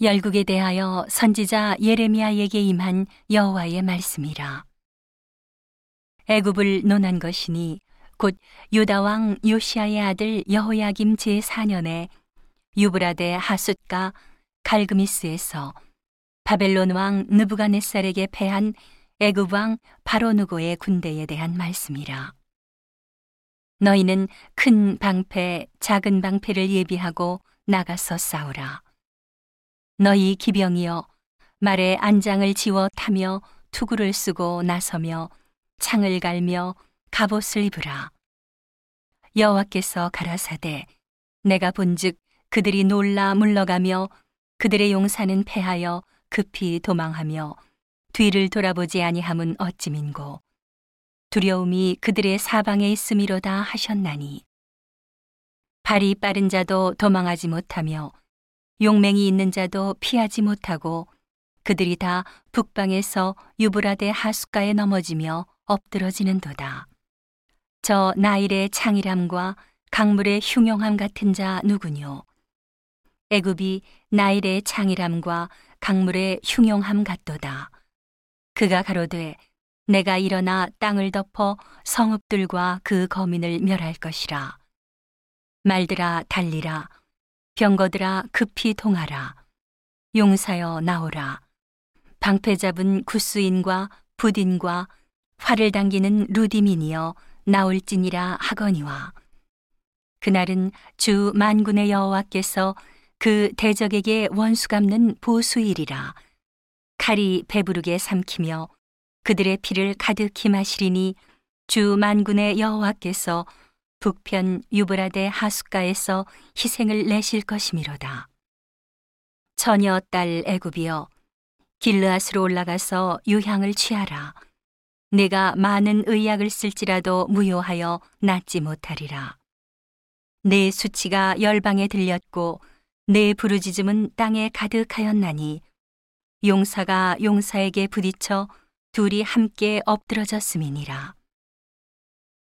열국에 대하여 선지자 예레미야에게 임한 여호와의 말씀이라. 애굽을 논한 것이니 곧 유다 왕 요시아의 아들 여호야김 제 4년에 유브라데 하숫가 갈그미스에서 바벨론 왕 느부갓네살에게 패한 애굽 왕 바로누고의 군대에 대한 말씀이라. 너희는 큰 방패, 작은 방패를 예비하고 나가서 싸우라. 너희 기병이여 말에 안장을 지워 타며 투구를 쓰고 나서며 창을 갈며 갑옷을 입으라. 여호와께서 가라사대 내가 본즉 그들이 놀라 물러가며 그들의 용사는 패하여 급히 도망하며 뒤를 돌아보지 아니함은 어찌민고 두려움이 그들의 사방에 있음이로다 하셨나니 발이 빠른 자도 도망하지 못하며 용맹이 있는 자도 피하지 못하고 그들이 다 북방에서 유브라데 하숫가에 넘어지며 엎드러지는도다. 저 나일의 창이람과 강물의 흉용함 같은 자 누구뇨? 애굽이 나일의 창이람과 강물의 흉용함 같도다. 그가 가로되 내가 일어나 땅을 덮어 성읍들과 그 거민을 멸할 것이라. 말들아 달리라. 병거들아 급히 동하라. 용사여 나오라. 방패 잡은 구스인과 부딘과 활을 당기는 루디민이여 나올지니라 하거니와. 그날은 주 만군의 여호와께서 그 대적에게 원수 갚는 보수일이라. 칼이 배부르게 삼키며 그들의 피를 가득히 마시리니 주 만군의 여호와께서 북편 유브라데 하숫가에서 희생을 내실 것이미로다. 처녀 딸 애굽이여 길르앗으로 올라가서 유향을 취하라. 내가 많은 의약을 쓸지라도 무효하여 낫지 못하리라. 내 수치가 열방에 들렸고 내 부르짖음은 땅에 가득하였나니 용사가 용사에게 부딪혀 둘이 함께 엎드러졌음이니라.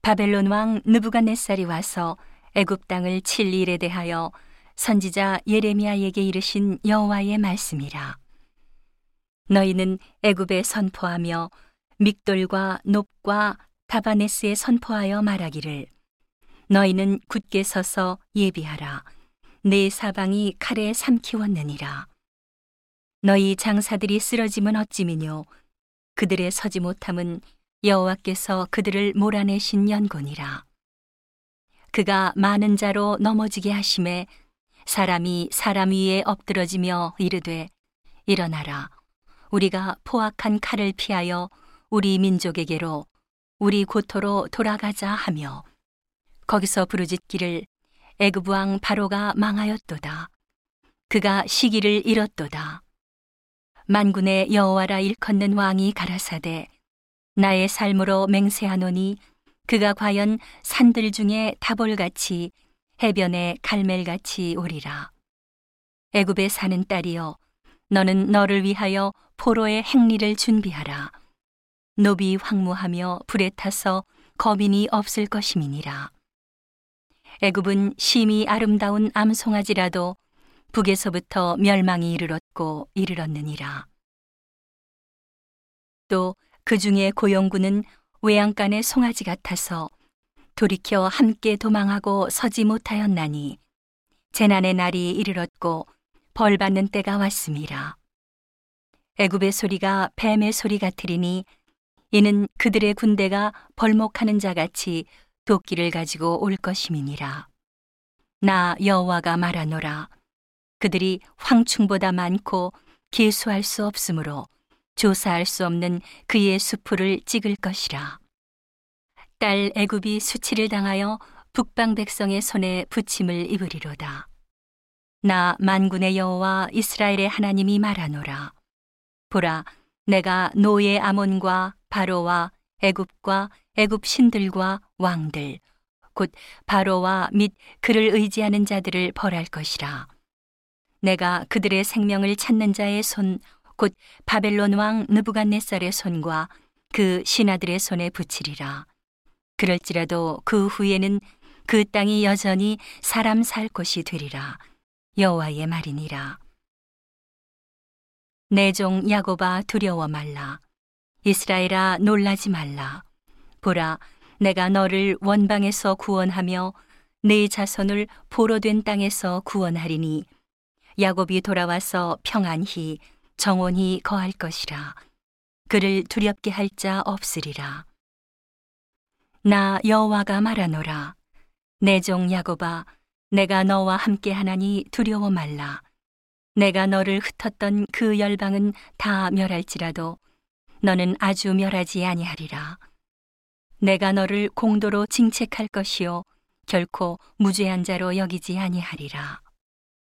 바벨론 왕 느부갓네살이 와서 애굽 땅을 칠 일에 대하여 선지자 예레미야에게 이르신 여호와의 말씀이라. 너희는 애굽에 선포하며 믹돌과 높과 다바네스에 선포하여 말하기를 너희는 굳게 서서 예비하라. 내 사방이 칼에 삼키웠느니라. 너희 장사들이 쓰러짐은 어찌미뇨 그들의 서지 못함은 여호와께서 그들을 몰아내신 연곤이라. 그가 많은 자로 넘어지게 하심에 사람이 사람 위에 엎드러지며 이르되 일어나라. 우리가 포악한 칼을 피하여 우리 민족에게로 우리 고토로 돌아가자 하며 거기서 부르짖기를 애굽 왕 바로가 망하였도다. 그가 시기를 잃었도다. 만군의 여호와라 일컫는 왕이 가라사대 나의 삶으로 맹세하노니 그가 과연 산들 중에 다볼같이 해변에 갈멜같이 오리라. 애굽에 사는 딸이여, 너는 너를 위하여 포로의 행리를 준비하라. 노비 황무하며 불에 타서 거민이 없을 것임이니라. 애굽은 심히 아름다운 암송아지라도 북에서부터 멸망이 이르렀고 이르렀느니라. 또 그 중에 고용군은 외양간의 송아지 같아서 돌이켜 함께 도망하고 서지 못하였나니 재난의 날이 이르렀고 벌 받는 때가 왔습니다. 애굽의 소리가 뱀의 소리 같으리니 이는 그들의 군대가 벌목하는 자 같이 도끼를 가지고 올 것임이니라. 나 여호와가 말하노라. 그들이 황충보다 많고 계수할 수 없으므로 조사할 수 없는 그의 수풀을 찍을 것이라. 딸 애굽이 수치를 당하여 북방 백성의 손에 부침을 입으리로다. 나 만군의 여호와 이스라엘의 하나님이 말하노라. 보라, 내가 노예 아몬과 바로와 애굽과 애굽 신들과 왕들, 곧 바로와 및 그를 의지하는 자들을 벌할 것이라. 내가 그들의 생명을 찾는 자의 손 곧 바벨론 왕 느부갓네살의 손과 그 신하들의 손에 붙이리라. 그럴지라도 그 후에는 그 땅이 여전히 사람 살 곳이 되리라. 여호와의 말이니라. 내 종 야곱아 두려워 말라. 이스라엘아 놀라지 말라. 보라, 내가 너를 원방에서 구원하며 네 자손을 포로된 땅에서 구원하리니 야곱이 돌아와서 평안히 정원히 거할 것이라. 그를 두렵게 할 자 없으리라. 나 여호와가 말하노라. 내 종 야곱아, 내가 너와 함께 하나니 두려워 말라. 내가 너를 흩었던 그 열방은 다 멸할지라도 너는 아주 멸하지 아니하리라. 내가 너를 공도로 징책할 것이요 결코 무죄한 자로 여기지 아니하리라.